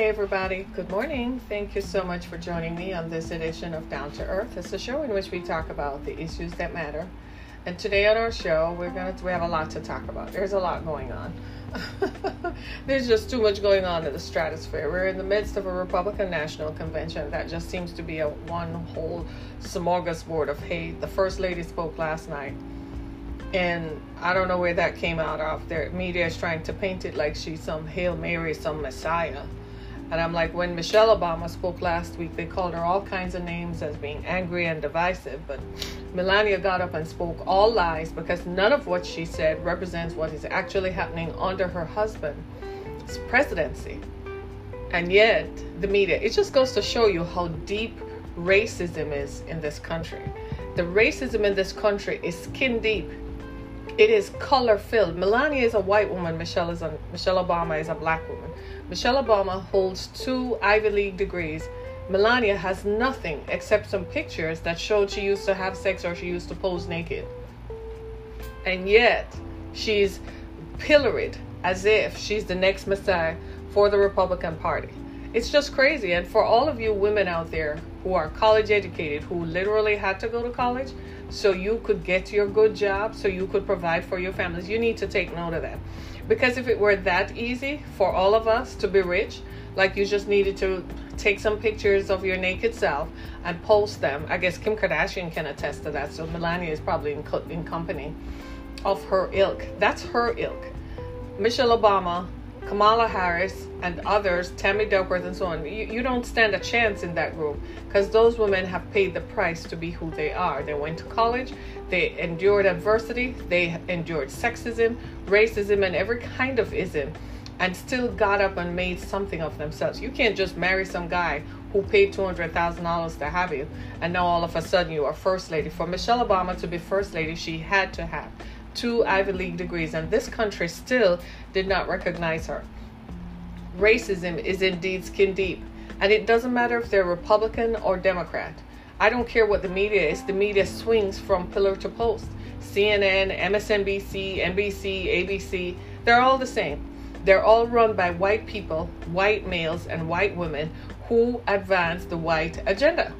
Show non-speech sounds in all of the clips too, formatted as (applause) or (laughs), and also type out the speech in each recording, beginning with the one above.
Hey, everybody. Good morning. Thank you so much for joining me on this edition of Down to Earth. It's a show in which we talk about the issues that matter. And today on our show, we're gonna we have a lot to talk about. There's a lot going on. (laughs) There's just too much going on in the stratosphere. We're in the midst of a Republican National Convention that just seems to be a one whole smorgasbord of hate. The First Lady spoke last night and I don't know where that came out of. Their media is trying to paint it like she's some Hail Mary, some Messiah. And I'm like, when Michelle Obama spoke last week, they called her all kinds of names as being angry and divisive. But Melania got up and spoke all lies because none of what she said represents what is actually happening under her husband's presidency. And yet, the media, it just goes to show you how deep racism is in this country. The racism in this country is skin deep it is color filled. Melania is a white woman. Michelle is a Michelle Obama is a black woman. Michelle Obama holds two Ivy League degrees. Melania has nothing except some pictures that showed she used to have sex or she used to pose naked. And yet, she's pilloried as if she's the next Messiah for the Republican Party. It's just crazy. And for all of you women out there who are college educated, who literally had to go to college, so you could get your good job, so you could provide for your families. You need to take note of that. Because if it were that easy for all of us to be rich, like you just needed to take some pictures of your naked self and post them. I guess Kim Kardashian can attest to that. So Melania is probably in, co- in company of her ilk. That's her ilk. Michelle Obama Kamala Harris and others, Tammy Duckworth and so on, you, you don't stand a chance in that group because those women have paid the price to be who they are. They went to college, they endured adversity, they endured sexism, racism, and every kind of ism, and still got up and made something of themselves. You can't just marry some guy who paid $200,000 to have you, and now all of a sudden you are first lady. For Michelle Obama to be first lady, she had to have two Ivy League degrees, and this country still did not recognize her. Racism is indeed skin deep, and it doesn't matter if they're Republican or Democrat. I don't care what the media is, the media swings from pillar to post. CNN, MSNBC, NBC, ABC, they're all the same. They're all run by white people, white males, and white women who advance the white agenda.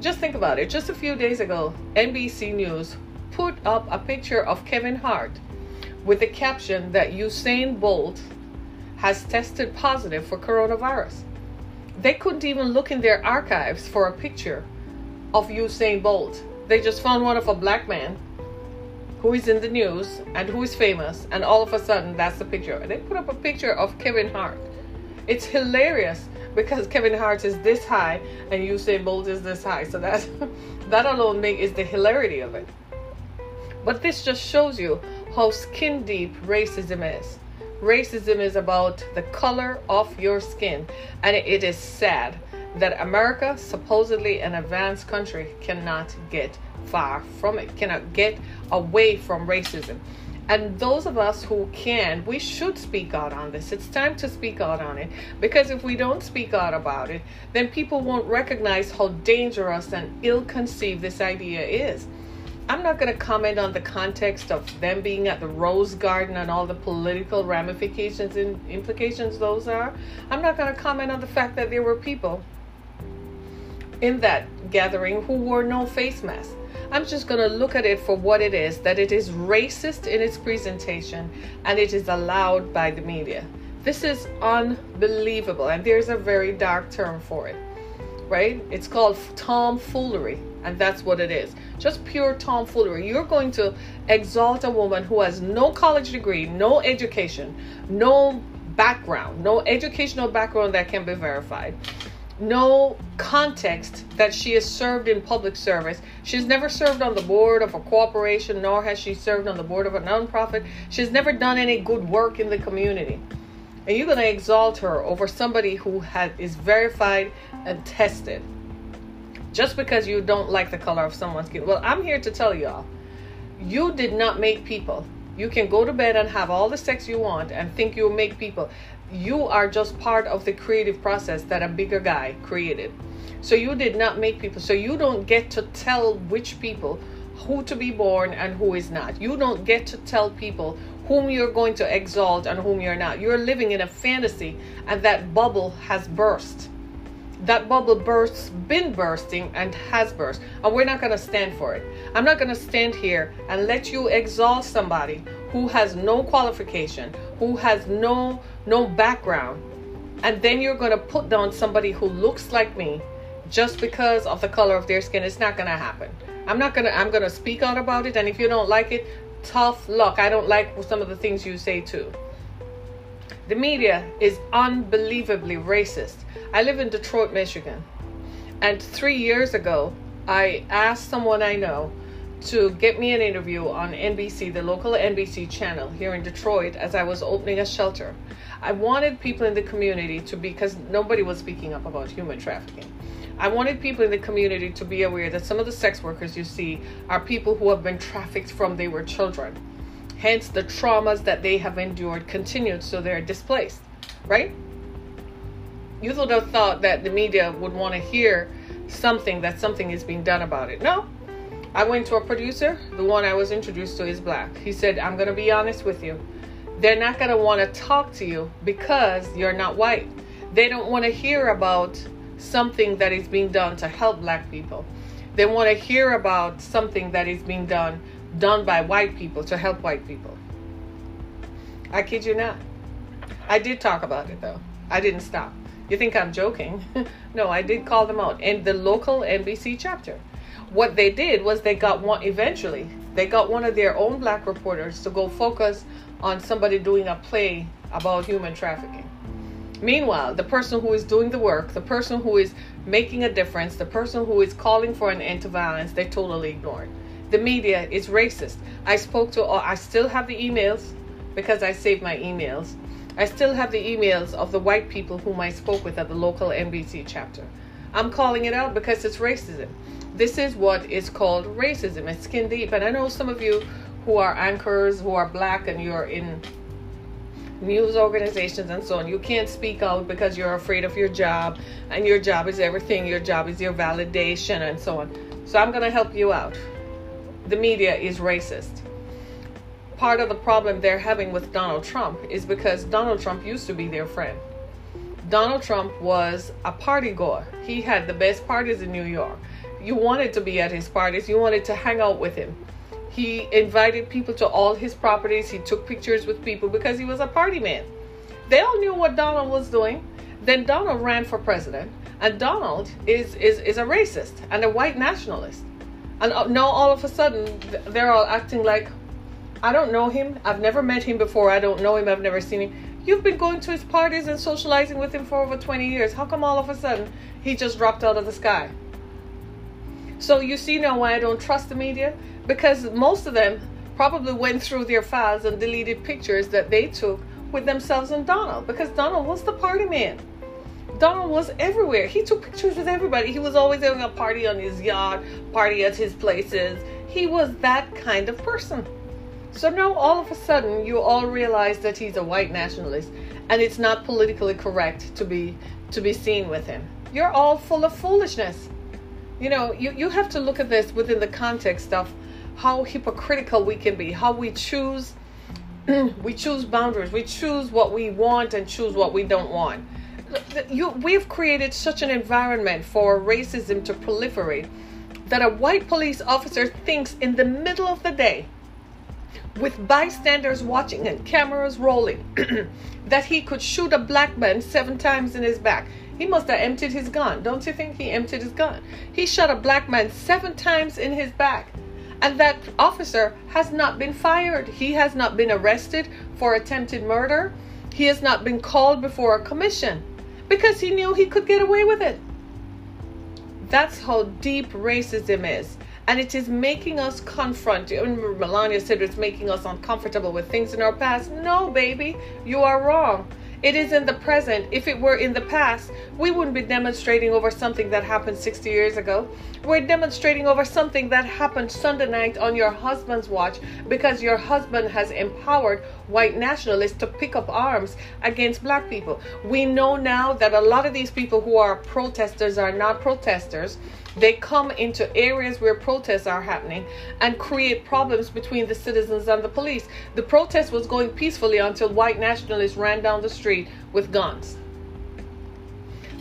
Just think about it. Just a few days ago, NBC News put up a picture of Kevin Hart with the caption that Usain Bolt has tested positive for coronavirus. They couldn't even look in their archives for a picture of Usain Bolt. They just found one of a black man who is in the news and who is famous, and all of a sudden that's the picture. And they put up a picture of Kevin Hart. It's hilarious because Kevin Hart is this high and Usain Bolt is this high. So that's (laughs) that alone is the hilarity of it. But this just shows you how skin deep racism is. Racism is about the color of your skin, and it is sad that America, supposedly an advanced country, cannot get far from it, cannot get away from racism. And those of us who can, we should speak out on this. It's time to speak out on it because if we don't speak out about it, then people won't recognize how dangerous and ill conceived this idea is. I'm not going to comment on the context of them being at the Rose Garden and all the political ramifications and implications those are. I'm not going to comment on the fact that there were people in that gathering who wore no face mask. I'm just going to look at it for what it is that it is racist in its presentation and it is allowed by the media. This is unbelievable, and there's a very dark term for it, right? It's called tomfoolery, and that's what it is just pure tomfoolery. You're going to exalt a woman who has no college degree, no education, no background, no educational background that can be verified, no context that she has served in public service. She's never served on the board of a corporation, nor has she served on the board of a nonprofit. She's never done any good work in the community. And you're going to exalt her over somebody who has, is verified and tested just because you don't like the color of someone's skin. Well, I'm here to tell y'all, you did not make people. You can go to bed and have all the sex you want and think you'll make people. You are just part of the creative process that a bigger guy created. So you did not make people. So you don't get to tell which people who to be born and who is not. You don't get to tell people whom you're going to exalt and whom you're not. You're living in a fantasy, and that bubble has burst. That bubble bursts, been bursting, and has burst. And we're not going to stand for it. I'm not going to stand here and let you exalt somebody who has no qualification, who has no no background, and then you're going to put down somebody who looks like me just because of the color of their skin. It's not going to happen. I'm not going to I'm going to speak out about it and if you don't like it, tough luck. I don't like some of the things you say too. The media is unbelievably racist. I live in Detroit, Michigan. And three years ago, I asked someone I know to get me an interview on NBC, the local NBC channel here in Detroit, as I was opening a shelter. I wanted people in the community to be, because nobody was speaking up about human trafficking. I wanted people in the community to be aware that some of the sex workers you see are people who have been trafficked from they were children. Hence, the traumas that they have endured continued, so they're displaced, right? You would have thought that the media would want to hear something that something is being done about it. No. I went to a producer, the one I was introduced to is black. He said, I'm going to be honest with you. They're not going to want to talk to you because you're not white. They don't want to hear about something that is being done to help black people. They want to hear about something that is being done done by white people to help white people. I kid you not. I did talk about it though. I didn't stop. You think I'm joking? (laughs) no, I did call them out in the local NBC chapter. What they did was they got one eventually. They got one of their own black reporters to go focus on somebody doing a play about human trafficking. Meanwhile, the person who is doing the work, the person who is making a difference, the person who is calling for an end to violence, they totally ignored. The media is racist. I spoke to, or I still have the emails because I saved my emails. I still have the emails of the white people whom I spoke with at the local NBC chapter. I'm calling it out because it's racism. This is what is called racism. It's skin deep. And I know some of you who are anchors, who are black, and you're in news organizations and so on. You can't speak out because you're afraid of your job, and your job is everything. Your job is your validation and so on. So I'm going to help you out. The media is racist. Part of the problem they're having with Donald Trump is because Donald Trump used to be their friend. Donald Trump was a party goer. He had the best parties in New York. You wanted to be at his parties, you wanted to hang out with him he invited people to all his properties. He took pictures with people because he was a party man. They all knew what Donald was doing. Then Donald ran for president, and Donald is is, is a racist and a white nationalist. And uh, now all of a sudden they're all acting like, I don't know him. I've never met him before. I don't know him. I've never seen him. You've been going to his parties and socializing with him for over 20 years. How come all of a sudden he just dropped out of the sky? So you see now why I don't trust the media? because most of them probably went through their files and deleted pictures that they took with themselves and Donald because Donald was the party man. Donald was everywhere. He took pictures with everybody. He was always having a party on his yacht, party at his places. He was that kind of person. So now all of a sudden you all realize that he's a white nationalist and it's not politically correct to be to be seen with him. You're all full of foolishness. You know, you, you have to look at this within the context of how hypocritical we can be, how we choose (clears throat) we choose boundaries, we choose what we want and choose what we don't want. You, we've created such an environment for racism to proliferate that a white police officer thinks in the middle of the day, with bystanders watching and cameras rolling, (clears throat) that he could shoot a black man seven times in his back. He must have emptied his gun. Don't you think he emptied his gun? He shot a black man seven times in his back and that officer has not been fired. He has not been arrested for attempted murder. He has not been called before a commission because he knew he could get away with it. That's how deep racism is. And it is making us confront. Melania said it's making us uncomfortable with things in our past. No, baby, you are wrong. It is in the present. If it were in the past, we wouldn't be demonstrating over something that happened 60 years ago. We're demonstrating over something that happened Sunday night on your husband's watch because your husband has empowered white nationalists to pick up arms against black people. We know now that a lot of these people who are protesters are not protesters. They come into areas where protests are happening and create problems between the citizens and the police. The protest was going peacefully until white nationalists ran down the street with guns.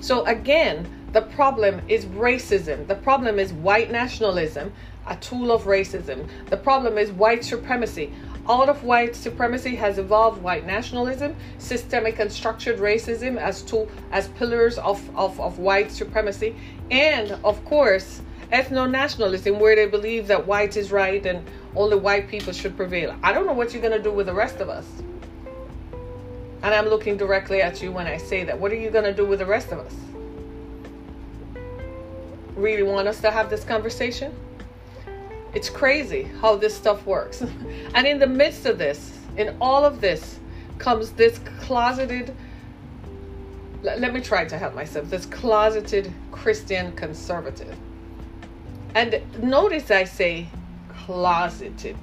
So, again, the problem is racism. The problem is white nationalism, a tool of racism. The problem is white supremacy. Out of white supremacy has evolved white nationalism, systemic and structured racism as two as pillars of, of, of white supremacy, and of course, ethno nationalism, where they believe that white is right and only white people should prevail. I don't know what you're to do with the rest of us. And I'm looking directly at you when I say that. What are you to do with the rest of us? Really want us to have this conversation? It's crazy how this stuff works. (laughs) and in the midst of this, in all of this, comes this closeted, let me try to help myself, this closeted Christian conservative. And notice I say closeted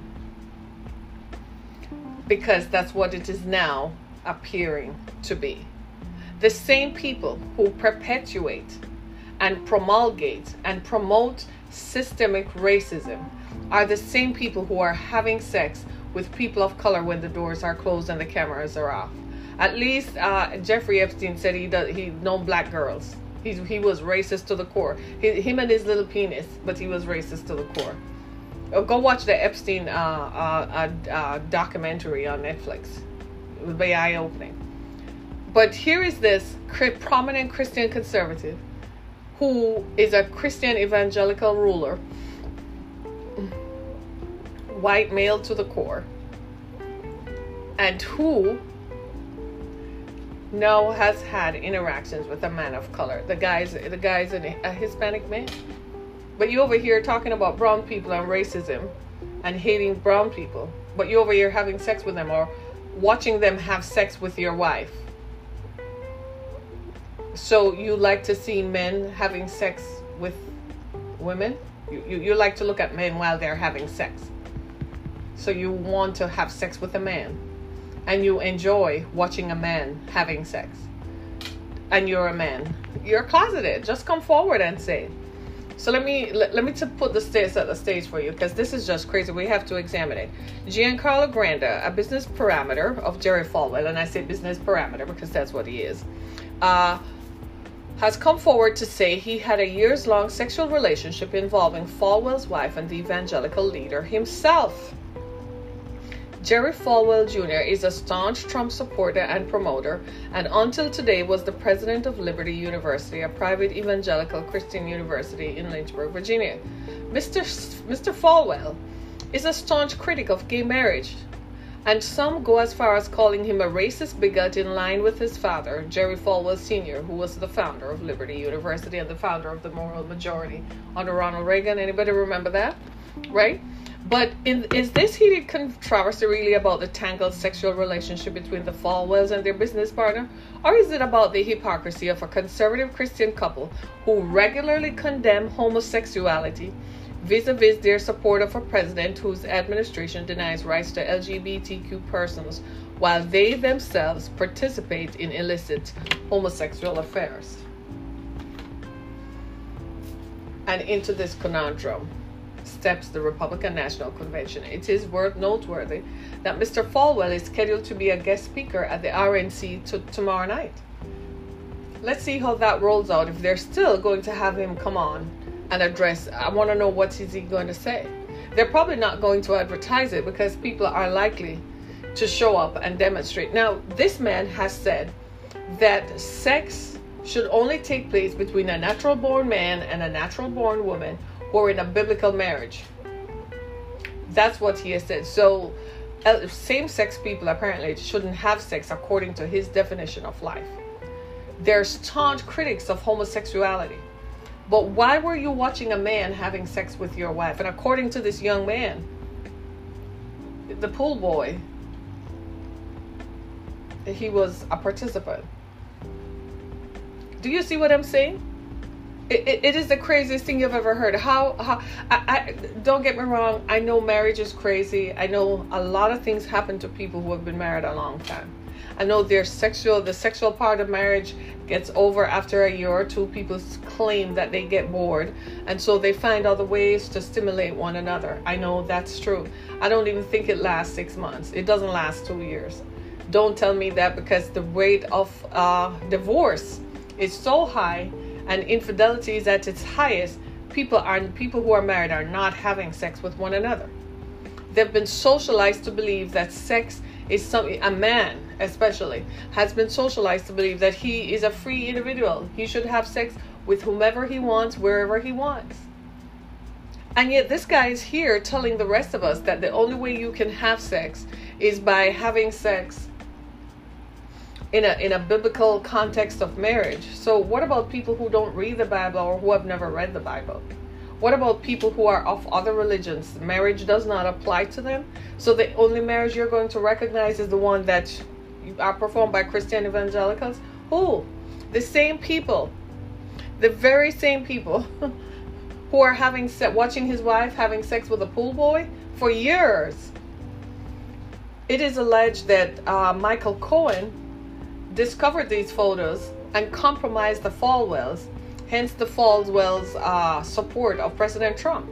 because that's what it is now appearing to be. The same people who perpetuate and promulgate and promote systemic racism are the same people who are having sex with people of color when the doors are closed and the cameras are off. At least uh, Jeffrey Epstein said he does he known black girls. He he was racist to the core. He, him and his little penis, but he was racist to the core. Oh, go watch the Epstein uh, uh, uh, uh documentary on Netflix. It would be eye opening. But here is this prominent Christian conservative who is a Christian evangelical ruler white male to the core, and who now has had interactions with a man of color. The guy's the guy's a, a Hispanic man. But you over here talking about brown people and racism and hating brown people. But you over here having sex with them or watching them have sex with your wife. So you like to see men having sex with women? You, you, you like to look at men while they're having sex. So you want to have sex with a man and you enjoy watching a man having sex. And you're a man. You're closeted. Just come forward and say. So let me let, let me to put the stage at the stage for you because this is just crazy. We have to examine it. Giancarlo Granda, a business parameter of Jerry Falwell, and I say business parameter because that's what he is, uh, has come forward to say he had a years long sexual relationship involving Falwell's wife and the evangelical leader himself. Jerry Falwell Jr. is a staunch Trump supporter and promoter, and until today was the president of Liberty University, a private evangelical Christian university in Lynchburg, Virginia. Mr. Mr. Falwell is a staunch critic of gay marriage, and some go as far as calling him a racist bigot in line with his father, Jerry Falwell Sr., who was the founder of Liberty University and the founder of the moral majority under Ronald Reagan. Anybody remember that? Right? But in, is this heated controversy really about the tangled sexual relationship between the Falwells and their business partner? Or is it about the hypocrisy of a conservative Christian couple who regularly condemn homosexuality vis a vis their support of a president whose administration denies rights to LGBTQ persons while they themselves participate in illicit homosexual affairs? And into this conundrum steps the Republican National Convention, it is worth noteworthy that Mr. Falwell is scheduled to be a guest speaker at the RNC tomorrow night. Let's see how that rolls out. If they're still going to have him come on and address, I want to know what is he going to say. They're probably not going to advertise it because people are likely to show up and demonstrate. Now, this man has said that sex should only take place between a natural born man and a natural born woman or in a biblical marriage. That's what he has said. So, uh, same sex people apparently shouldn't have sex according to his definition of life. They're staunch critics of homosexuality. But why were you watching a man having sex with your wife? And according to this young man, the pool boy, he was a participant. Do you see what I'm saying? it, it is the craziest thing you've ever heard. How, how I, I don't get me wrong. I know marriage is crazy. I know a lot of things happen to people who have been married a long time. I know their sexual, the sexual part of marriage gets over after a year or two. People claim that they get bored, and so they find other ways to stimulate one another. I know that's true. I don't even think it lasts six months. It doesn't last two years. Don't tell me that because the rate of uh, divorce is so high and infidelity is at its highest, people are people who are married are not having sex with one another. They've been socialized to believe that sex is something a man especially has been socialized to believe that he is a free individual. He should have sex with whomever he wants, wherever he wants. And yet, this guy is here telling the rest of us that the only way you can have sex is by having sex in a in a biblical context of marriage. So what about people who don't read the Bible or who have never read the Bible? What about people who are of other religions? Marriage does not apply to them. So the only marriage you're going to recognize is the one that are performed by Christian evangelicals. Who? The same people. The very same people (laughs) who are having se- watching his wife having sex with a pool boy for years. It is alleged that uh, Michael Cohen discovered these photos and compromised the Falwells, hence the Falwells' uh, support of President Trump.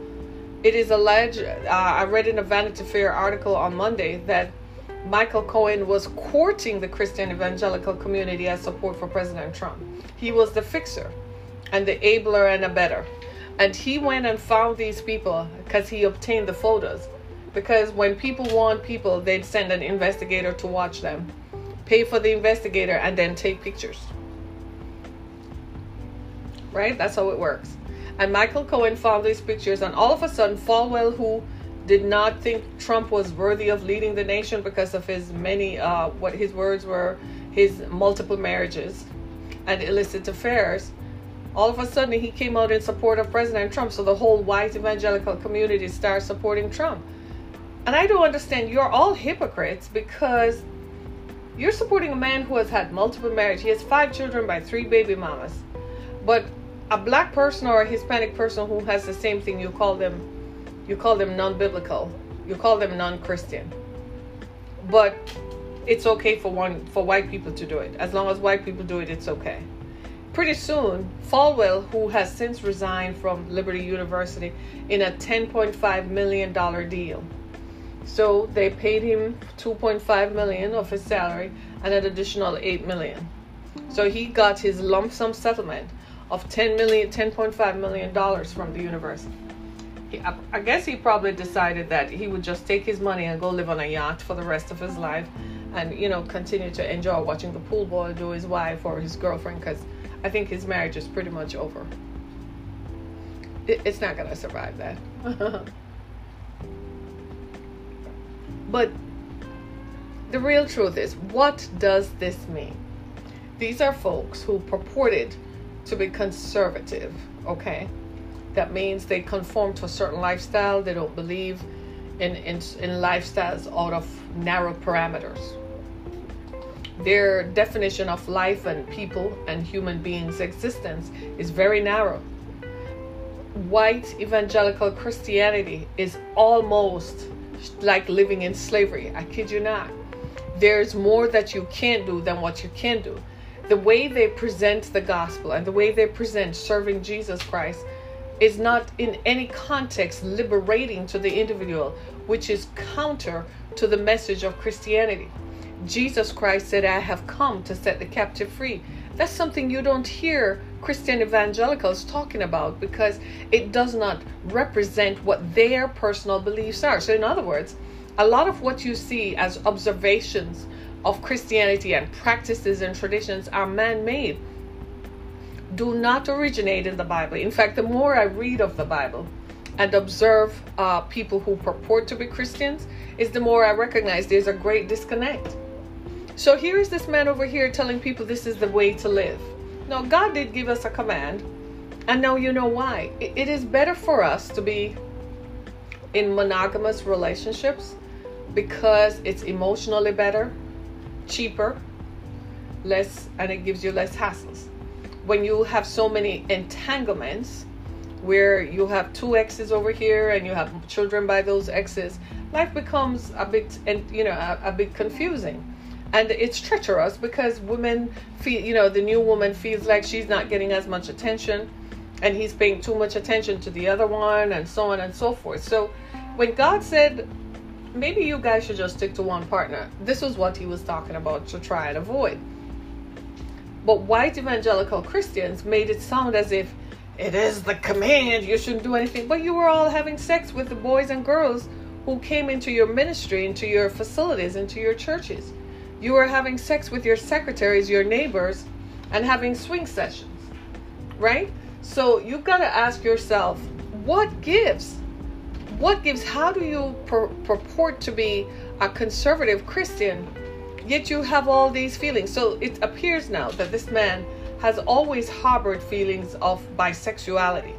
It is alleged, uh, I read in a Vanity Fair article on Monday, that Michael Cohen was courting the Christian evangelical community as support for President Trump. He was the fixer and the abler and abetter. And he went and found these people because he obtained the photos. Because when people want people, they'd send an investigator to watch them pay for the investigator, and then take pictures. Right? That's how it works. And Michael Cohen found these pictures, and all of a sudden, Falwell, who did not think Trump was worthy of leading the nation because of his many, uh, what his words were, his multiple marriages and illicit affairs, all of a sudden he came out in support of President Trump. So the whole white evangelical community started supporting Trump. And I don't understand. You're all hypocrites because you're supporting a man who has had multiple marriages. He has five children by three baby mamas. But a black person or a Hispanic person who has the same thing, you call them you call them non-biblical. You call them non-Christian. But it's okay for one for white people to do it. As long as white people do it, it's okay. Pretty soon, Falwell, who has since resigned from Liberty University in a $10.5 million deal, so they paid him 2.5 million of his salary and an additional 8 million. So he got his lump sum settlement of 10 million 10.5 million dollars from the university. He, I guess he probably decided that he would just take his money and go live on a yacht for the rest of his life and you know continue to enjoy watching the pool boy do his wife or his girlfriend because I think his marriage is pretty much over. It, it's not going to survive that. (laughs) But the real truth is, what does this mean? These are folks who purported to be conservative, okay? That means they conform to a certain lifestyle, they don't believe in, in, in lifestyles out of narrow parameters. Their definition of life and people and human beings' existence is very narrow. White evangelical Christianity is almost like living in slavery. I kid you not. There's more that you can't do than what you can do. The way they present the gospel and the way they present serving Jesus Christ is not in any context liberating to the individual, which is counter to the message of Christianity. Jesus Christ said, I have come to set the captive free. That's something you don't hear Christian evangelicals talking about because it does not represent what their personal beliefs are. So, in other words, a lot of what you see as observations of Christianity and practices and traditions are man made, do not originate in the Bible. In fact, the more I read of the Bible and observe uh, people who purport to be Christians, is the more I recognize there's a great disconnect. So here is this man over here telling people this is the way to live. No, God did give us a command, and now you know why. It is better for us to be in monogamous relationships because it's emotionally better, cheaper, less, and it gives you less hassles. When you have so many entanglements where you have two exes over here and you have children by those exes life becomes a bit and you know a, a bit confusing. And it's treacherous because women feel you know the new woman feels like she's not getting as much attention and he's paying too much attention to the other one and so on and so forth. So when god said maybe you guys should just stick to one partner this was what he was talking about to try and avoid but white evangelical christians made it sound as if it is the command you shouldn't do anything but you were all having sex with the boys and girls who came into your ministry into your facilities into your churches you were having sex with your secretaries, your neighbors, and having swing sessions, right? So you've got to ask yourself, what gives? What gives? How do you pur- purport to be a conservative Christian, yet you have all these feelings? So it appears now that this man has always harbored feelings of bisexuality.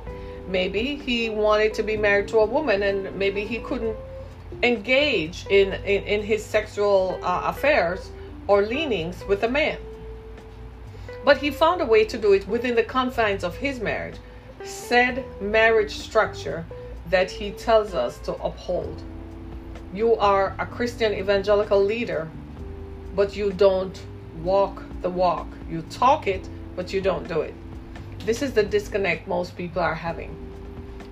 Maybe he wanted to be married to a woman and maybe he couldn't engage in, in, in his sexual uh, affairs or leanings with a man. But he found a way to do it within the confines of his marriage, said marriage structure that he tells us to uphold. You are a Christian evangelical leader, but you don't walk the walk. You talk it, but you don't do it. This is the disconnect most people are having.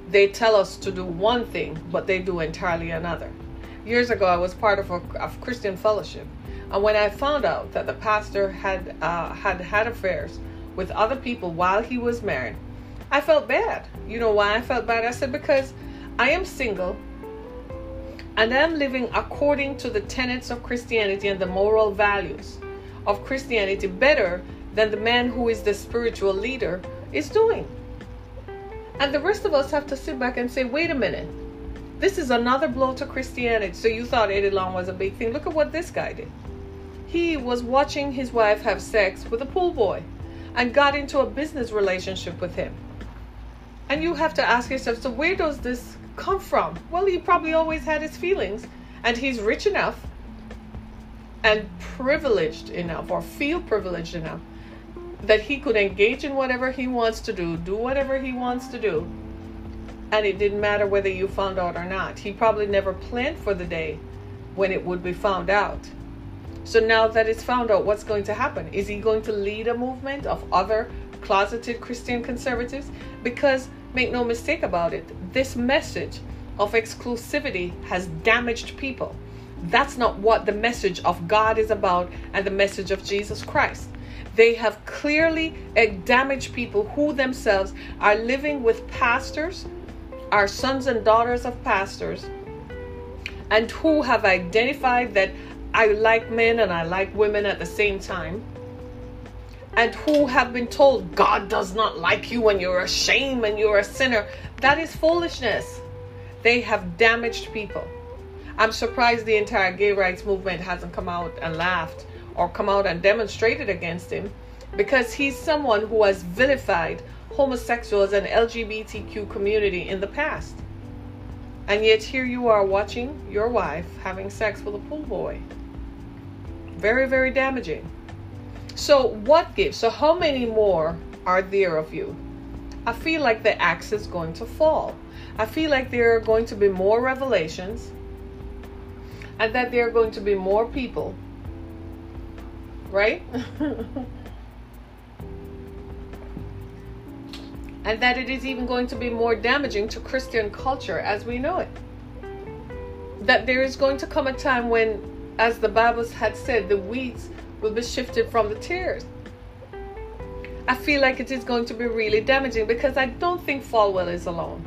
They tell us to do one thing, but they do entirely another. Years ago, I was part of a, a Christian fellowship, and when I found out that the pastor had uh, had had affairs with other people while he was married, I felt bad. You know why I felt bad? I said because I am single and I'm living according to the tenets of Christianity and the moral values of Christianity better than the man who is the spiritual leader is doing. And the rest of us have to sit back and say, wait a minute. This is another blow to Christianity. So you thought Eddie Long was a big thing. Look at what this guy did he was watching his wife have sex with a pool boy and got into a business relationship with him. And you have to ask yourself so, where does this come from? Well, he probably always had his feelings, and he's rich enough and privileged enough, or feel privileged enough, that he could engage in whatever he wants to do, do whatever he wants to do, and it didn't matter whether you found out or not. He probably never planned for the day when it would be found out. So now that it's found out, what's going to happen? Is he going to lead a movement of other closeted Christian conservatives? Because make no mistake about it, this message of exclusivity has damaged people. That's not what the message of God is about and the message of Jesus Christ. They have clearly eh, damaged people who themselves are living with pastors, are sons and daughters of pastors, and who have identified that I like men and I like women at the same time, and who have been told God does not like you and you're a shame and you're a sinner, that is foolishness. They have damaged people. I'm surprised the entire gay rights movement hasn't come out and laughed or come out and demonstrated against him because he's someone who has vilified homosexuals and LGBTQ community in the past. And yet here you are watching your wife having sex with a pool boy. Very, very damaging. So, what gives? So, how many more are there of you? I feel like the axe is going to fall. I feel like there are going to be more revelations and that there are going to be more people, right? (laughs) and that it is even going to be more damaging to Christian culture as we know it. That there is going to come a time when as the Bible had said, the weeds will be shifted from the tears. I feel like it is going to be really damaging because I don't think Falwell is alone.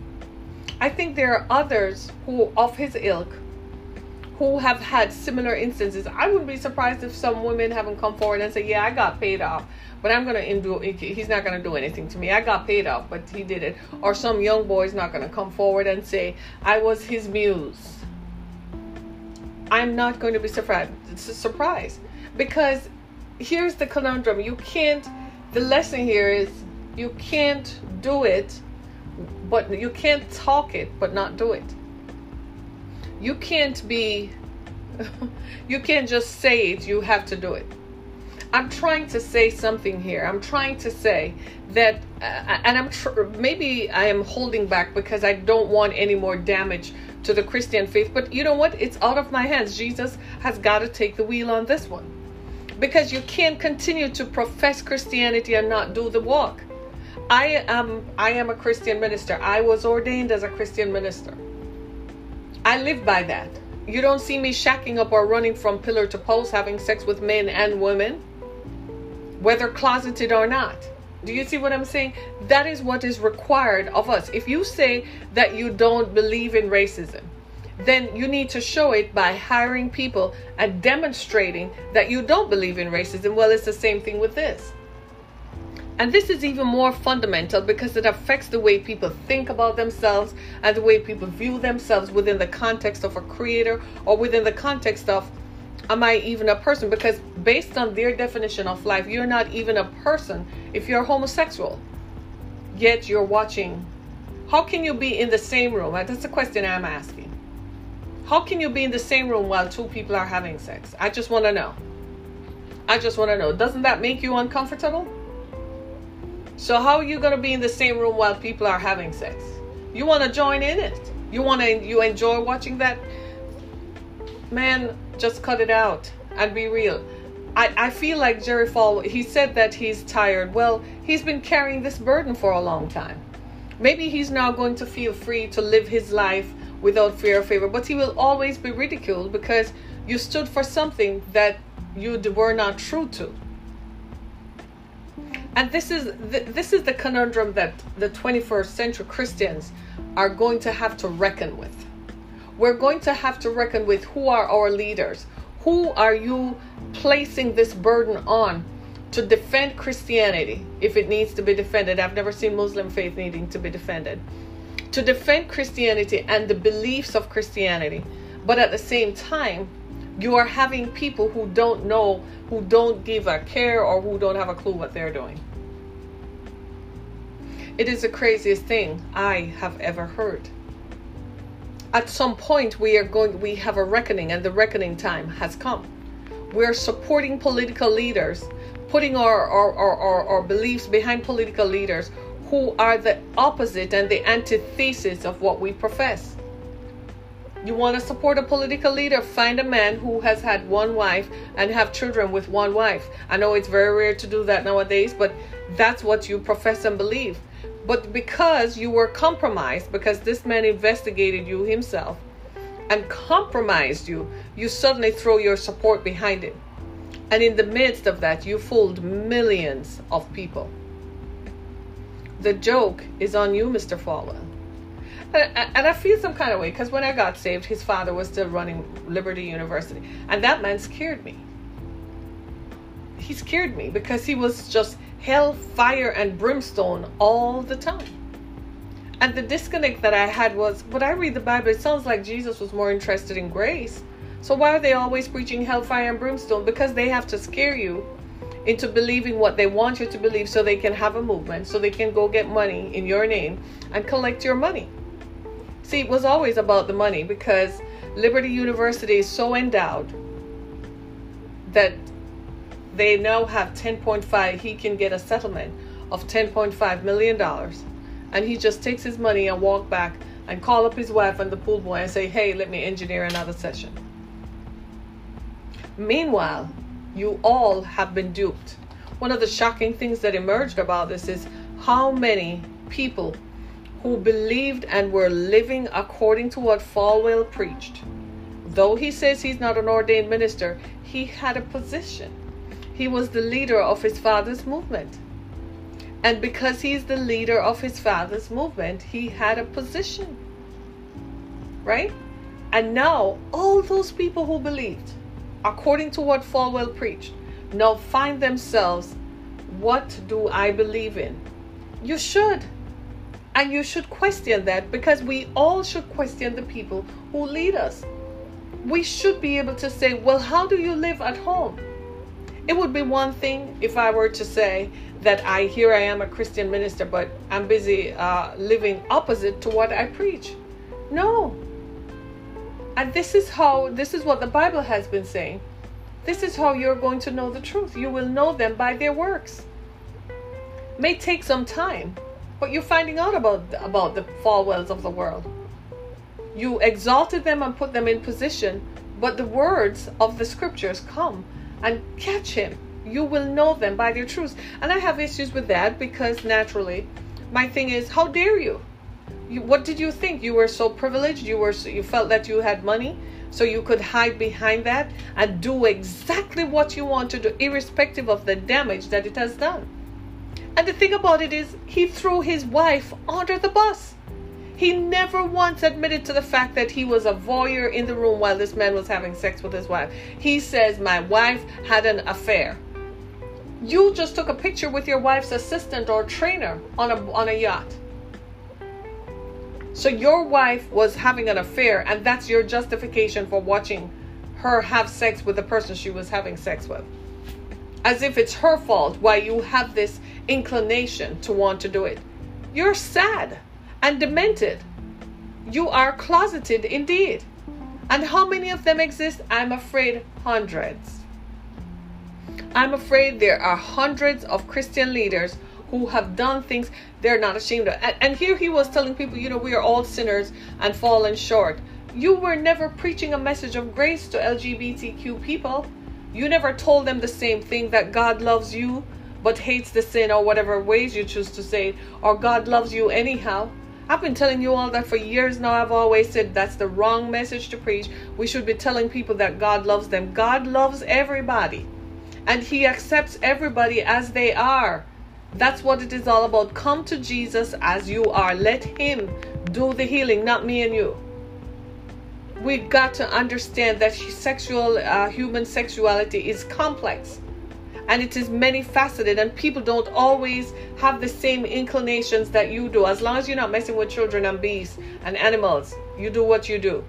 I think there are others who, of his ilk, who have had similar instances. I wouldn't be surprised if some women haven't come forward and say, "Yeah, I got paid off, but I'm gonna do. He's not gonna do anything to me. I got paid off, but he did it." Or some young boy's not gonna come forward and say, "I was his muse." I'm not going to be surprised. It's a surprise because here's the conundrum: you can't. The lesson here is you can't do it, but you can't talk it, but not do it. You can't be. (laughs) you can't just say it. You have to do it. I'm trying to say something here. I'm trying to say that, uh, and I'm tr- maybe I am holding back because I don't want any more damage to the Christian faith. But you know what? It's out of my hands. Jesus has got to take the wheel on this one because you can't continue to profess Christianity and not do the walk. I am I am a Christian minister. I was ordained as a Christian minister. I live by that. You don't see me shacking up or running from pillar to post having sex with men and women whether closeted or not. Do you see what I'm saying? That is what is required of us. If you say that you don't believe in racism, then you need to show it by hiring people and demonstrating that you don't believe in racism. Well, it's the same thing with this. And this is even more fundamental because it affects the way people think about themselves and the way people view themselves within the context of a creator or within the context of am I even a person? Because based on their definition of life, you're not even a person if you're homosexual. Yet you're watching. How can you be in the same room? That's the question I'm asking. How can you be in the same room while two people are having sex? I just want to know. I just want to know. Doesn't that make you uncomfortable? So how are you going to be in the same room while people are having sex? You want to join in it. You want to you enjoy watching that? Man, just cut it out and be real. I, I feel like Jerry Falwell, he said that he's tired. Well, he's been carrying this burden for a long time. Maybe he's now going to feel free to live his life without fear or favor, but he will always be ridiculed because you stood for something that you were not true to. And this is the, this is the conundrum that the 21st century Christians are going to have to reckon with we're going to have to reckon with who are our leaders. Who are you placing this burden on to defend Christianity if it needs to be defended? I've never seen Muslim faith needing to be defended. To defend Christianity and the beliefs of Christianity. But at the same time, you are having people who don't know, who don't give a care, or who don't have a clue what they're doing. It is the craziest thing I have ever heard at some point we are going we have a reckoning and the reckoning time has come we're supporting political leaders putting our our, our, our, our beliefs behind political leaders who are the opposite and the antithesis of what we profess you want to support a political leader find a man who has had one wife and have children with one wife i know it's very rare to do that nowadays but that's what you profess and believe but because you were compromised, because this man investigated you himself and compromised you, you suddenly throw your support behind it. And in the midst of that, you fooled millions of people. The joke is on you, Mr. Falwell. And I feel some kind of way because when I got saved, his father was still running Liberty University. And that man scared me. He scared me because he was just hell, fire, and brimstone all the time. And the disconnect that I had was when I read the Bible, it sounds like Jesus was more interested in grace. So why are they always preaching hellfire and brimstone? Because they have to scare you into believing what they want you to believe so they can have a movement, so they can go get money in your name and collect your money. See, it was always about the money because Liberty University is so endowed that they now have 10.5 he can get a settlement of 10.5 million dollars and he just takes his money and walk back and call up his wife and the pool boy and say hey let me engineer another session meanwhile you all have been duped one of the shocking things that emerged about this is how many people who believed and were living according to what Falwell preached though he says he's not an ordained minister he had a position he was the leader of his father's movement. And because he's the leader of his father's movement, he had a position. Right? And now, all those people who believed, according to what Falwell preached, now find themselves what do I believe in? You should. And you should question that because we all should question the people who lead us. We should be able to say, well, how do you live at home? It would be one thing if I were to say that I here I am a Christian minister, but I'm busy uh, living opposite to what I preach. No. And this is how this is what the Bible has been saying. This is how you're going to know the truth. You will know them by their works. May take some time, but you're finding out about about the Falwells of the world. You exalted them and put them in position, but the words of the scriptures come and catch him. You will know them by their truths. And I have issues with that because naturally, my thing is, how dare you? You what did you think? You were so privileged. You were you felt that you had money so you could hide behind that and do exactly what you want to do, irrespective of the damage that it has done. And the thing about it is, he threw his wife under the bus. He never once admitted to the fact that he was a voyeur in the room while this man was having sex with his wife. He says, My wife had an affair. You just took a picture with your wife's assistant or trainer on a, on a yacht. So your wife was having an affair, and that's your justification for watching her have sex with the person she was having sex with. As if it's her fault why you have this inclination to want to do it. You're sad and demented. You are closeted indeed. And how many of them exist? I'm afraid hundreds. I'm afraid there are hundreds of Christian leaders who have done things they're not ashamed of. And, and here he was telling people, you know, we are all sinners and fallen short. You were never preaching a message of grace to LGBTQ people. You never told them the same thing that God loves you but hates the sin or whatever ways you choose to say it, or God loves you anyhow. I've been telling you all that for years now. I've always said that's the wrong message to preach. We should be telling people that God loves them. God loves everybody, and He accepts everybody as they are. That's what it is all about. Come to Jesus as you are. Let Him do the healing, not me and you. We've got to understand that sexual, uh, human sexuality is complex and it is many faceted and people don't always have the same inclinations that you do as long as you're not messing with children and beasts and animals you do what you do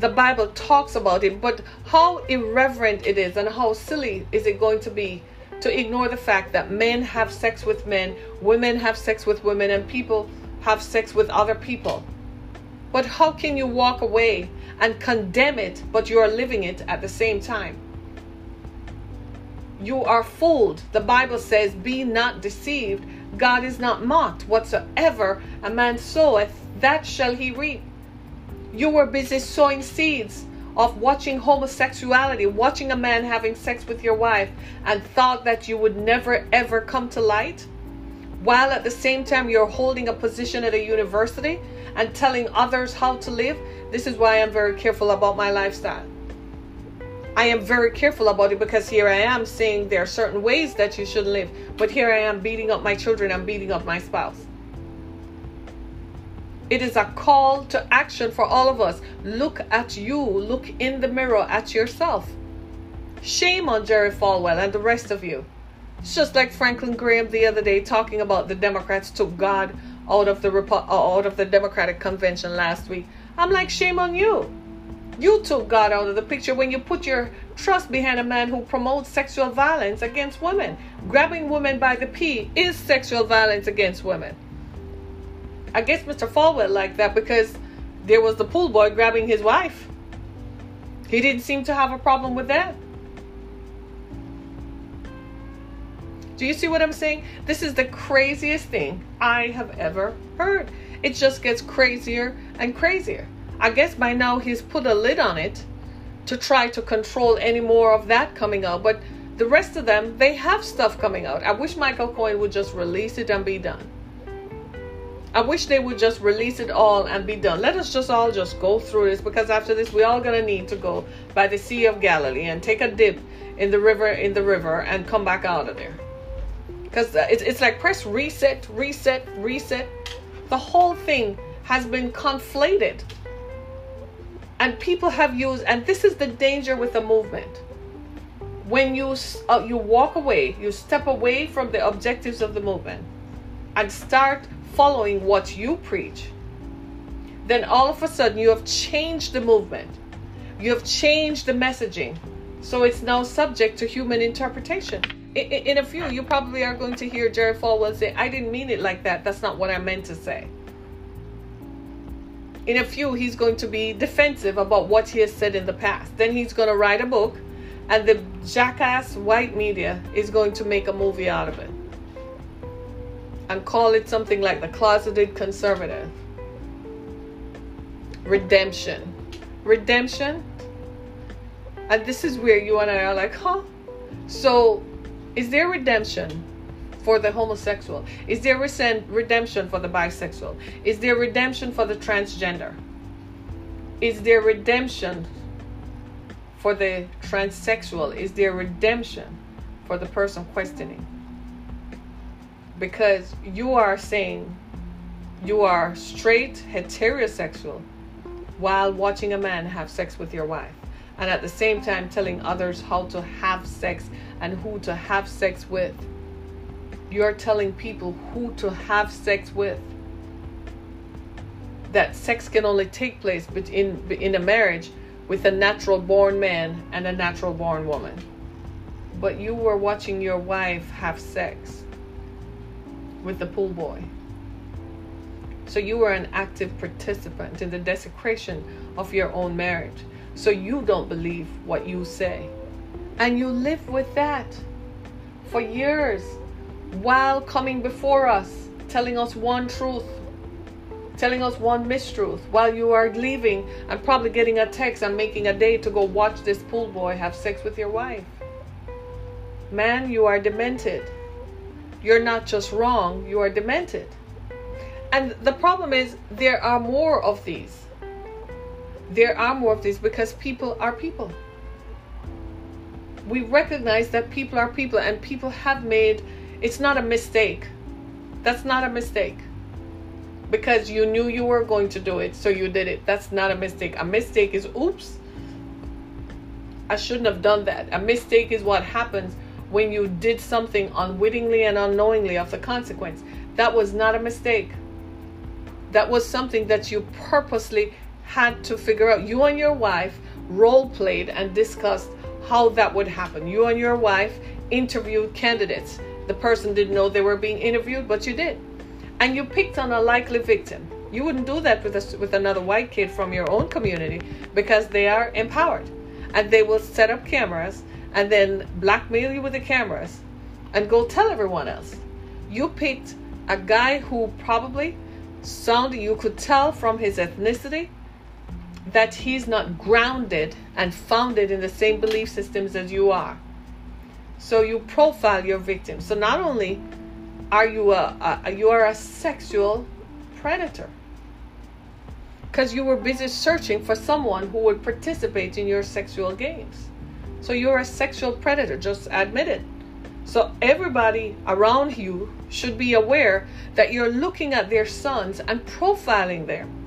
the bible talks about it but how irreverent it is and how silly is it going to be to ignore the fact that men have sex with men, women have sex with women, and people have sex with other people. But how can you walk away and condemn it, but you are living it at the same time? You are fooled. The Bible says, Be not deceived. God is not mocked. Whatsoever a man soweth, that shall he reap. You were busy sowing seeds of watching homosexuality, watching a man having sex with your wife, and thought that you would never ever come to light, while at the same time you're holding a position at a university and telling others how to live, this is why I'm very careful about my lifestyle. I am very careful about it because here I am saying there are certain ways that you should live, but here I am beating up my children, I'm beating up my spouse. It is a call to action for all of us. Look at you, look in the mirror at yourself. Shame on Jerry Falwell and the rest of you. It's just like Franklin Graham the other day talking about the Democrats took God out of the uh, out of the Democratic convention last week. I'm like, shame on you. You took God out of the picture when you put your trust behind a man who promotes sexual violence against women. Grabbing women by the pee is sexual violence against women. I guess Mr. Falwell like that because there was the pool boy grabbing his wife. He didn't seem to have a problem with that. Do you see what I'm saying? This is the craziest thing I have ever heard. It just gets crazier and crazier. I guess by now he's put a lid on it to try to control any more of that coming out. But the rest of them, they have stuff coming out. I wish Michael Cohen would just release it and be done. I wish they would just release it all and be done. Let us just all just go through this because after this we're all gonna need to go by the Sea of Galilee and take a dip in the river in the river and come back out of there. Because uh, it's, it's like press reset, reset, reset. The whole thing has been conflated. And people have used, and this is the danger with the movement. When you uh, you walk away, you step away from the objectives of the movement and start following what you preach, then all of a sudden you have changed the movement. You have changed the messaging. So it's now subject to human interpretation. In, a few, you probably are going to hear Jerry Falwell say, I didn't mean it like that. That's not what I meant to say. in a few, he's going to be defensive about what he has said in the past. Then he's going to write a book, and the jackass white media is going to make a movie out of it and call it something like the closeted conservative. Redemption. Redemption. And this is where you and I are like, huh? So, is there redemption for the homosexual? Is there redemption for the bisexual? Is there redemption for the transgender? Is there redemption for the transsexual? Is there redemption for the person questioning? Because you are saying you are straight heterosexual while watching a man have sex with your wife and at the same time telling others how to have sex and who to have sex with. You're telling people who to have sex with. That sex can only take place in, in a marriage with a natural born man and a natural born woman. But you were watching your wife have sex with the pool boy. So you were an active participant in the desecration of your own marriage so you don't believe what you say. And you live with that for years while coming before us, telling us one truth, telling us one mistruth, while you are leaving and probably getting a text and making a day to go watch this pool boy have sex with your wife. Man, you are demented. You're not just wrong, you are demented. And the problem is, there are more of these there are more of these because people are people. We recognize that people are people and people have made it's not a mistake. That's not a mistake. Because you knew you were going to do it, so you did it. That's not a mistake. A mistake is oops. I shouldn't have done that. A mistake is what happens when you did something unwittingly and unknowingly of the consequence. That was not a mistake. That was something that you purposely had to figure out you and your wife role played and discussed how that would happen. You and your wife interviewed candidates. The person didn't know they were being interviewed, but you did. And you picked on a likely victim. You wouldn't do that with a, with another white kid from your own community because they are empowered. And they will set up cameras and then blackmail you with the cameras and go tell everyone else. You picked a guy who probably sounded, you could tell from his ethnicity, that he's not grounded and founded in the same belief systems as you are. So you profile your victim. So not only are you a, a you are a sexual predator because you were busy searching for someone who would participate in your sexual games. So you're a sexual predator, just admit it. So everybody around you should be aware that you're looking at their sons and profiling them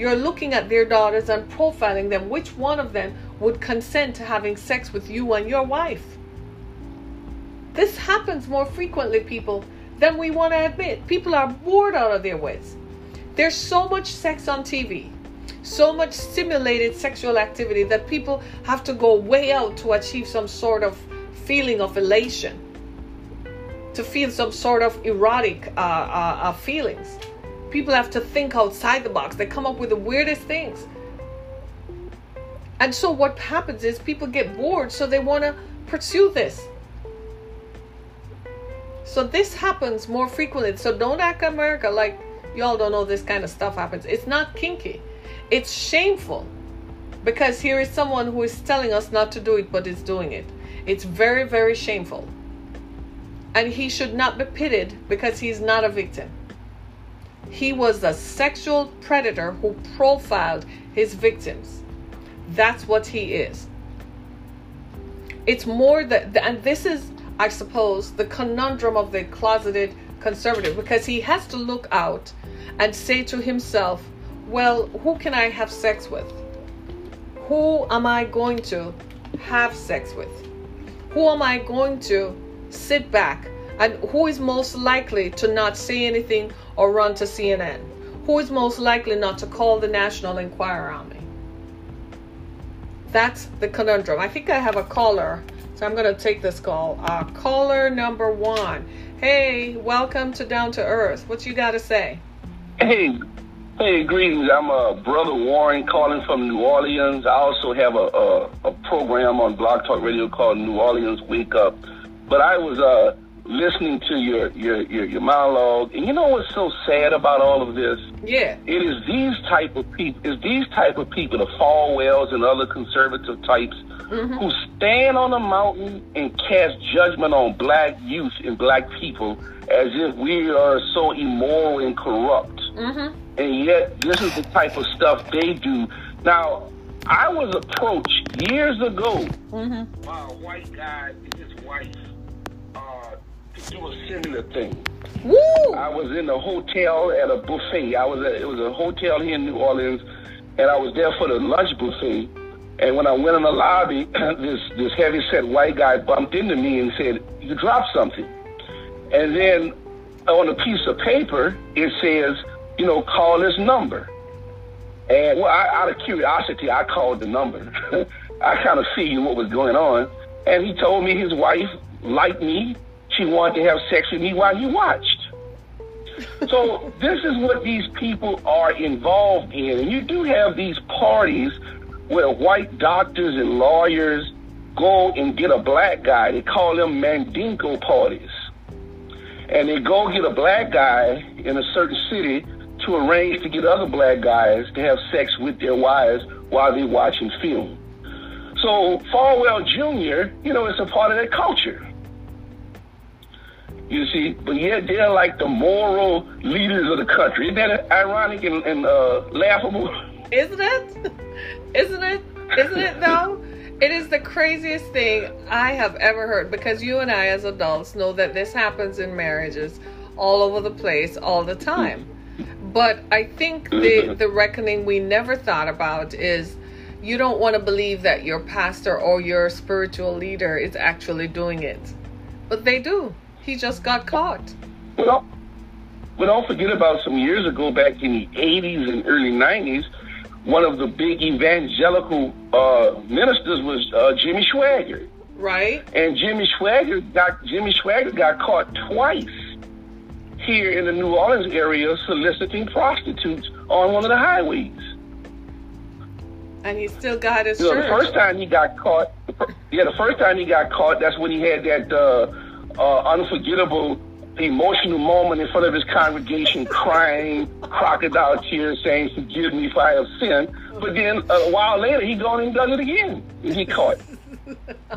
you're looking at their daughters and profiling them. Which one of them would consent to having sex with you and your wife? This happens more frequently, people, than we want to admit. People are bored out of their wits. There's so much sex on TV, so much simulated sexual activity that people have to go way out to achieve some sort of feeling of elation, to feel some sort of erotic uh, uh, uh, feelings. People have to think outside the box. They come up with the weirdest things. And so what happens is people get bored, so they want to pursue this. So this happens more frequently. So don't act America like y'all don't know this kind of stuff happens. It's not kinky. It's shameful. Because here is someone who is telling us not to do it, but is doing it. It's very, very shameful. And he should not be pitied because he's not a victim. He was a sexual predator who profiled his victims. That's what he is. It's more that, and this is, I suppose, the conundrum of the closeted conservative because he has to look out and say to himself, well, who can I have sex with? Who am I going to have sex with? Who am I going to sit back and who is most likely to not say anything or run to CNN? Who is most likely not to call the National Enquirer on me? That's the conundrum. I think I have a caller, so I'm going to take this call. Uh, caller number one. Hey, welcome to Down to Earth. What you got to say? Hey, Hey, greetings. I'm uh, Brother Warren calling from New Orleans. I also have a, a, a program on Blog Talk Radio called New Orleans Wake Up. But I was uh, listening to your, your, your, your monologue, and you know what's so sad about all of this? Yeah. It is these type of people, is these type of people, the Falwells and other conservative types, mm-hmm. who stand on a mountain and cast judgment on black youth and black people as if we are so immoral and corrupt. Mm-hmm. And yet, this is the type of stuff they do. Now, I was approached years ago mm-hmm. by a white guy and his wife do a similar thing. Woo! I was in a hotel at a buffet. I was at, it was a hotel here in New Orleans, and I was there for the lunch buffet. And when I went in the lobby, (clears throat) this this heavy set white guy bumped into me and said, "You dropped something." And then on a piece of paper, it says, you know, call this number. And well, I, out of curiosity, I called the number. (laughs) I kind of figured what was going on. And he told me his wife liked me. She wanted to have sex with me while he watched. so this is what these people are involved in. And you do have these parties where white doctors and lawyers go and get a black guy. They call them Mandingo parties and they go get a black guy in a certain city to arrange to get other black guys to have sex with their wives while they're watching film. So Falwell Jr., you know, it's a part of that culture. You see, but yet they're like the moral leaders of the country. Isn't that ironic and, and uh, laughable? Isn't it? Isn't it? Isn't it though? It is the craziest thing I have ever heard because you and I, as adults, know that this happens in marriages all over the place all the time. But I think the, the reckoning we never thought about is you don't want to believe that your pastor or your spiritual leader is actually doing it. But they do. He just got caught. Well, but don't forget about some years ago, back in the 80s and early 90s, one of the big evangelical uh, ministers was uh, Jimmy Swaggart. Right. And Jimmy Swaggart got Jimmy Swaggart got caught twice here in the New Orleans area soliciting prostitutes on one of the highways. And he still got his. You know, the first time he got caught, yeah, the first time he got caught, that's when he had that uh, uh, unforgettable emotional moment in front of his congregation, crying crocodile tears, saying, "Forgive me if I have sinned." But then a while later, he gone and done it again, and he caught. (laughs)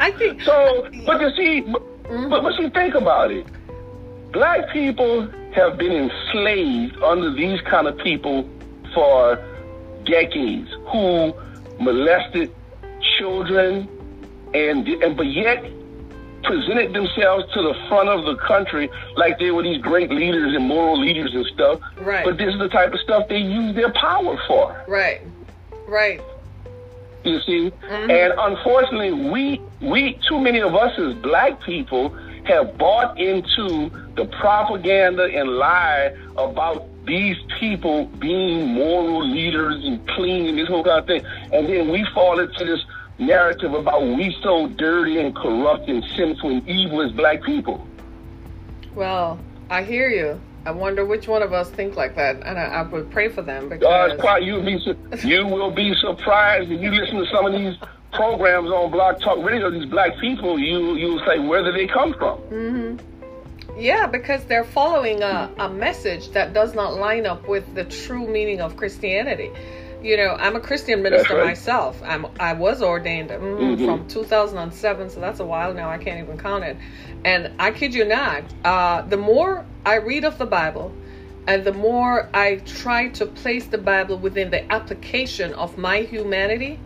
I think so. But you see, mm-hmm. but, but see, think about it. Black people have been enslaved under these kind of people for decades, who molested children, and and but yet presented themselves to the front of the country like they were these great leaders and moral leaders and stuff. Right. But this is the type of stuff they use their power for. Right. Right. You see? Mm-hmm. And unfortunately, we we too many of us as black people have bought into the propaganda and lie about these people being moral leaders and clean and this whole kind of thing. And then we fall into this narrative about we so dirty and corrupt and sinful and evil as black people. Well, I hear you. I wonder which one of us think like that, and I, I would pray for them because quiet. You will be you will be surprised if you listen to some of these programs on Blog Talk Radio. These black people, you you will say, where do they come from? Mm-hmm. Yeah, because they're following a, a message that does not line up with the true meaning of Christianity you know, I'm a Christian minister right. myself. I'm I was ordained mm, mm-hmm. from 2007, so that's a while now. I can't even count it. And I kid you not, uh, the more I read of the Bible, and the more I try to place the Bible within the application of my humanity,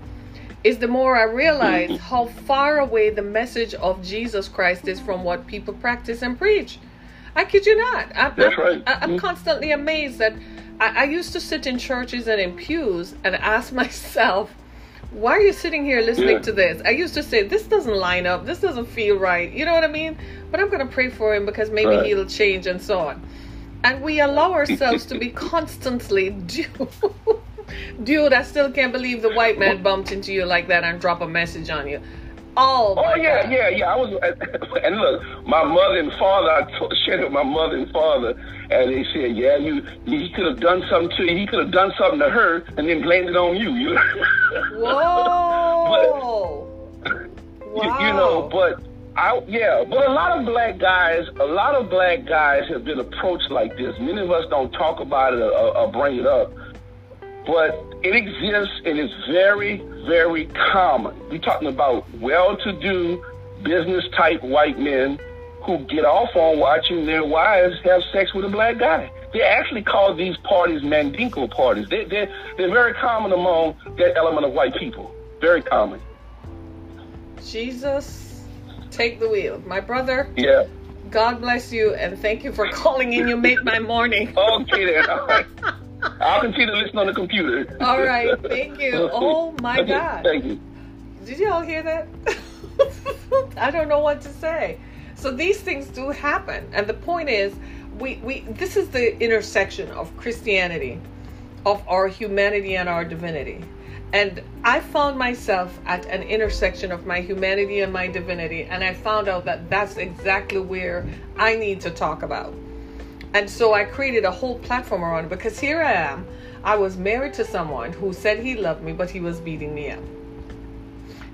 is the more I realize mm-hmm. how far away the message of Jesus Christ is from what people practice and preach. I kid you not. I'm, That's right. I, I'm mm-hmm. constantly amazed that I, I used to sit in churches and in pews and ask (laughs) myself, why are you sitting here listening yeah. to this? I used to say, this doesn't line up. This doesn't feel right. You know what I mean? But I'm going to pray for him because maybe right. he'll change and so on. And we allow ourselves to be (laughs) constantly, dude, (laughs) dude, I still can't believe the white man bumped into you like that and drop a message on you. Oh, Oh yeah, God. yeah, yeah. I was, and (laughs) look, my mother and father. I t- shared with my mother and father, and they said, "Yeah, you, he could have done something to you. He could have done something to her, and then blamed it on you." (laughs) You, Whoa. you, (laughs) you know, but I, yeah, but a lot of black guys, a lot of black guys have been approached like this. Many of us don't talk about it or, or bring it up, but it exists and it's very, very common. We're talking about well-to-do, business-type white men who get off on watching their wives have sex with a black guy. They actually call these parties Mandingo parties. They, they're, they're very common among that element of white people. Very common. Jesus, take the wheel. My brother, Yeah. God bless you and thank you for calling in. You made my morning. Okay then. (laughs) I'll continue to listen on the computer. All right, thank you. (laughs) Oh my God. Thank you. Did you all hear that? (laughs) I don't know what to say. So these things do happen. And the point is, we, we this is the intersection of Christianity, of our humanity and our divinity. And I found myself at an intersection of my humanity and my divinity, and I found out that that's exactly where I need to talk about. And so I created a whole platform around it because here I am. I was married to someone who said he loved me, but he was beating me up.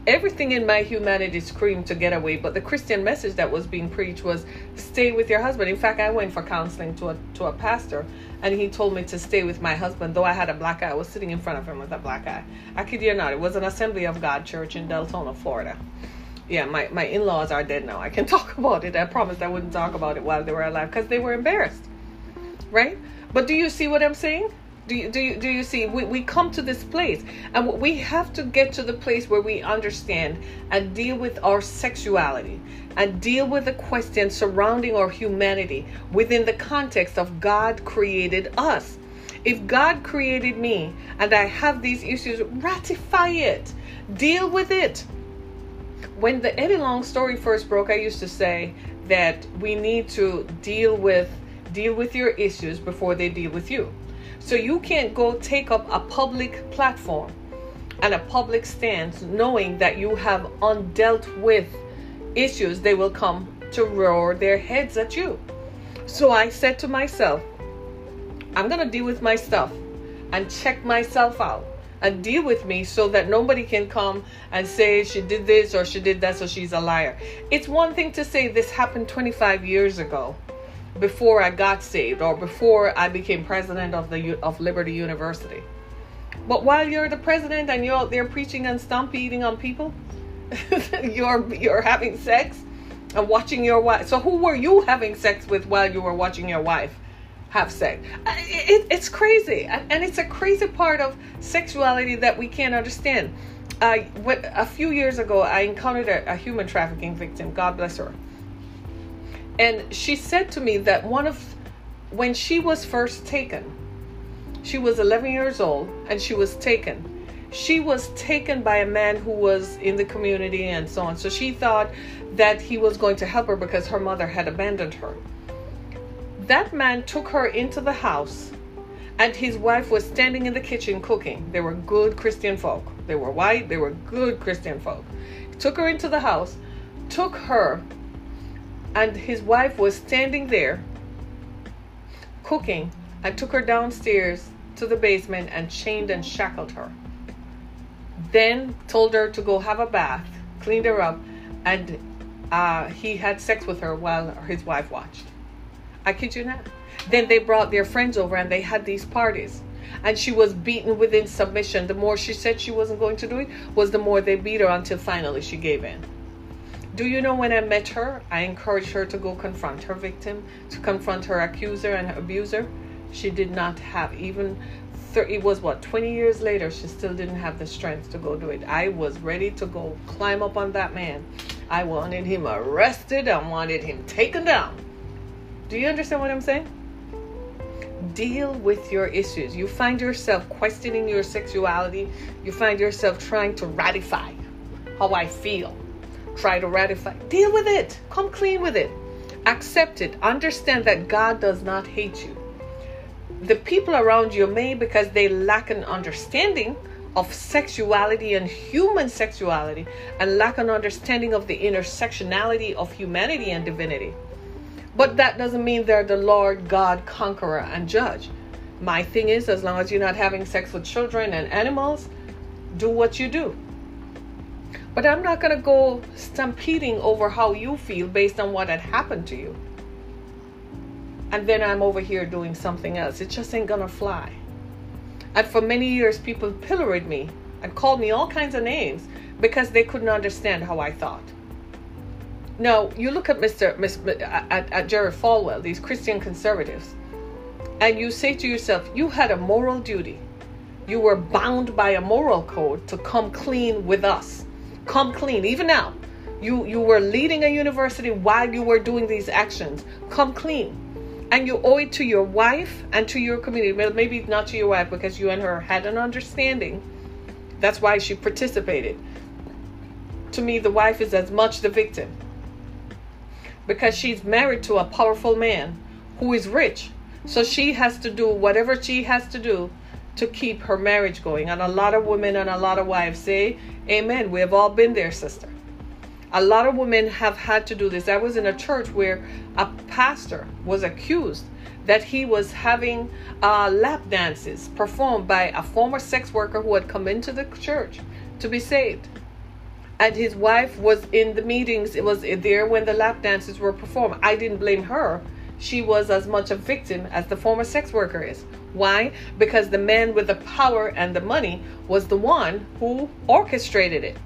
Everything in my humanity screamed to get away, but the Christian message that was being preached was stay with your husband. In fact, I went for counseling to a to a pastor, and he told me to stay with my husband. Though I had a black eye, I was sitting in front of him with a black eye. I kid you not, it was an Assembly of God church in Deltona, Florida. Yeah, my, my in laws are dead now. I can (laughs) talk about it. I promised I wouldn't talk about it while they were alive because they were embarrassed. Right? But do you see what I'm saying? Do you, do you, do you see? We, we come to this place and we have to get to the place where we understand and deal with our sexuality and deal with the questions surrounding our humanity within the context of God created us. If God created me and I have these issues, ratify it, deal with it when the Eddie Long story first broke, I used to say that we need to deal with deal with your issues before they deal with you. So you can't go take up a public platform and a public stance knowing that you have undealt with issues they will come to roar their heads at you. So I said to myself, I'm going to deal with my stuff and check myself out and deal with me so that nobody can come and say she did this or she did that so she's a liar. It's one thing to say this happened 25 years ago before I got saved or before I became president of the of Liberty University. But while you're the president and you're out there preaching and stomp eating on people, (laughs) you're you're having sex and watching your wife. So who were you having sex with while you were watching your wife have sex? I- It, it's crazy, and, and it's a crazy part of sexuality that we can't understand. Uh, what, a few years ago, I encountered a, a human trafficking victim. God bless her. And she said to me that one of when she was first taken, she was 11 years old and she was taken. She was taken by a man who was in the community and so on. So she thought that he was going to help her because her mother had abandoned her. That man took her into the house and his wife was standing in the kitchen cooking. They were good Christian folk. They were white, they were good Christian folk. Took her into the house, took her, and his wife was standing there cooking and took her downstairs to the basement and chained and shackled her. Then told her to go have a bath, cleaned her up, and uh, he had sex with her while his wife watched. I kid you not. Then they brought their friends over and they had these parties. And she was beaten within submission. The more she said she wasn't going to do it, was the more they beat her until finally she gave in. Do you know when I met her, I encouraged her to go confront her victim, to confront her accuser and abuser? She did not have even, thir- it was what, 20 years later, she still didn't have the strength to go do it. I was ready to go climb up on that man. I wanted him arrested, I wanted him taken down. Do you understand what I'm saying? Deal with your issues. You find yourself questioning your sexuality, you find yourself trying to ratify how I feel try to ratify. Deal with it. Come clean with it. Accept it. Understand that God does not hate you. The people around you may, because they lack an understanding of sexuality and human sexuality and lack an understanding of the intersectionality of humanity and divinity. But that doesn't mean they're the Lord God conqueror and judge. My thing is, as long as you're not having sex with children and animals, do what you do. But I'm not going to go stampeding over how you feel based on what had happened to you. And then I'm over here doing something else. It just ain't going to fly. And for many years, people pilloried me and called me all kinds of names because they couldn't understand how I thought. Now, you look at Mr. Mr. At, at Jerry Falwell, these Christian conservatives, and you say to yourself, you had a moral duty. You were bound by a moral code to come clean with us. Come clean, even now. You you were leading a university while you were doing these actions. Come clean and you owe it to your wife and to your community. Well, maybe not to your wife because you and her had an understanding. That's why she participated. To me, the wife is as much the victim because she's married to a powerful man who is rich. So she has to do whatever she has to do to keep her marriage going. And a lot of women and a lot of wives say, Amen. We have all been there, sister. A lot of women have had to do this. I was in a church where a pastor was accused that he was having uh, lap dances performed by a former sex worker who had come into the church to be saved. And his wife was in the meetings, it was there when the lap dances were performed. I didn't blame her. She was as much a victim as the former sex worker is. Why? Because the man with the power and the money was the one who orchestrated it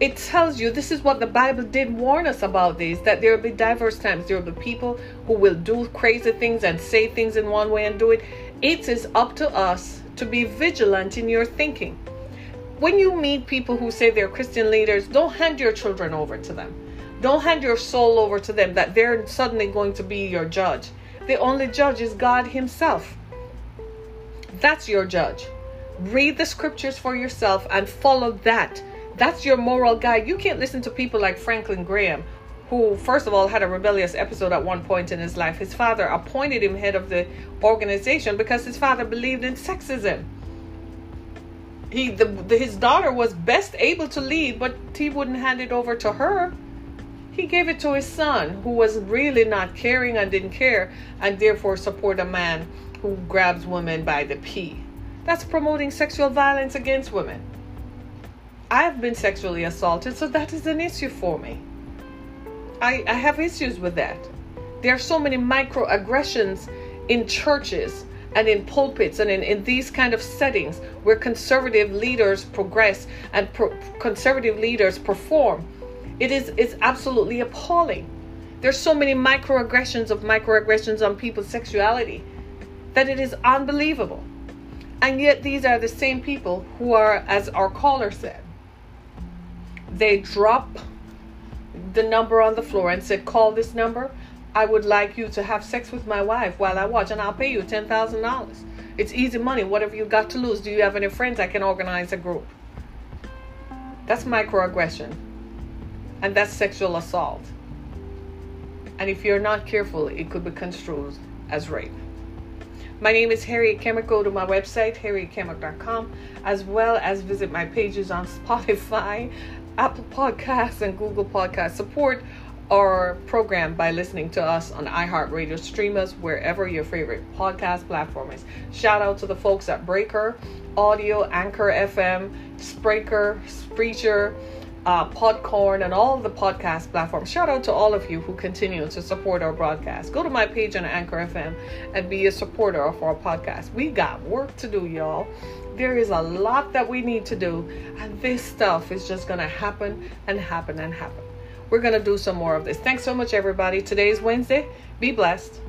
it tells you this is what the Bible did warn us about these that there will be diverse times. There will be people who will do crazy things and say things in one way and do it. It is up to us to be vigilant in your thinking. When you meet people who say they're Christian leaders, don't hand your children over to them. Don't hand your soul over to them that they're suddenly going to be your judge. The only judge is God Himself. That's your judge. Read the scriptures for yourself and follow that that's your moral guide. You can't listen to people like Franklin Graham, who, first of all, had a rebellious episode at one point in his life. His father appointed him head of the organization because his father believed in sexism. He, the, the, his daughter was best able to lead, but he wouldn't hand it over to her. He gave it to his son, who was really not caring and didn't care, and therefore support a man who grabs women by the pee. That's promoting sexual violence against women. I've been sexually assaulted, so that is an issue for me. I, I have issues with that. There are so many microaggressions in churches and in pulpits and in, in these kind of settings where conservative leaders progress and pro- conservative leaders perform. It is it's absolutely appalling. There's so many microaggressions of microaggressions on people's sexuality that it is unbelievable. And yet these are the same people who are, as our caller said, they drop the number on the floor and said, Call this number. I would like you to have sex with my wife while I watch, and I'll pay you $10,000. It's easy money. What have you got to lose? Do you have any friends? I can organize a group. That's microaggression. And that's sexual assault. And if you're not careful, it could be construed as rape. My name is Harriet Kemick. Go to my website, harrietkemick.com, as well as visit my pages on (laughs) Spotify Apple Podcasts and Google Podcasts. Support our program by listening to us on iHeartRadio. Stream us wherever your favorite podcast platform is. Shout out to the folks at Breaker, Audio, Anchor FM, Spreaker, Spreaker, uh, Podcorn, and all the podcast platforms. Shout out to all of you who continue to support our broadcast. Go to my page on Anchor FM and be a supporter of our podcast. We got work to do, y'all there is a lot that we need to do, and this stuff is just going to happen and happen and happen we're going to do some more of this. Thanks so much, everybody. Today's Wednesday. Be blessed.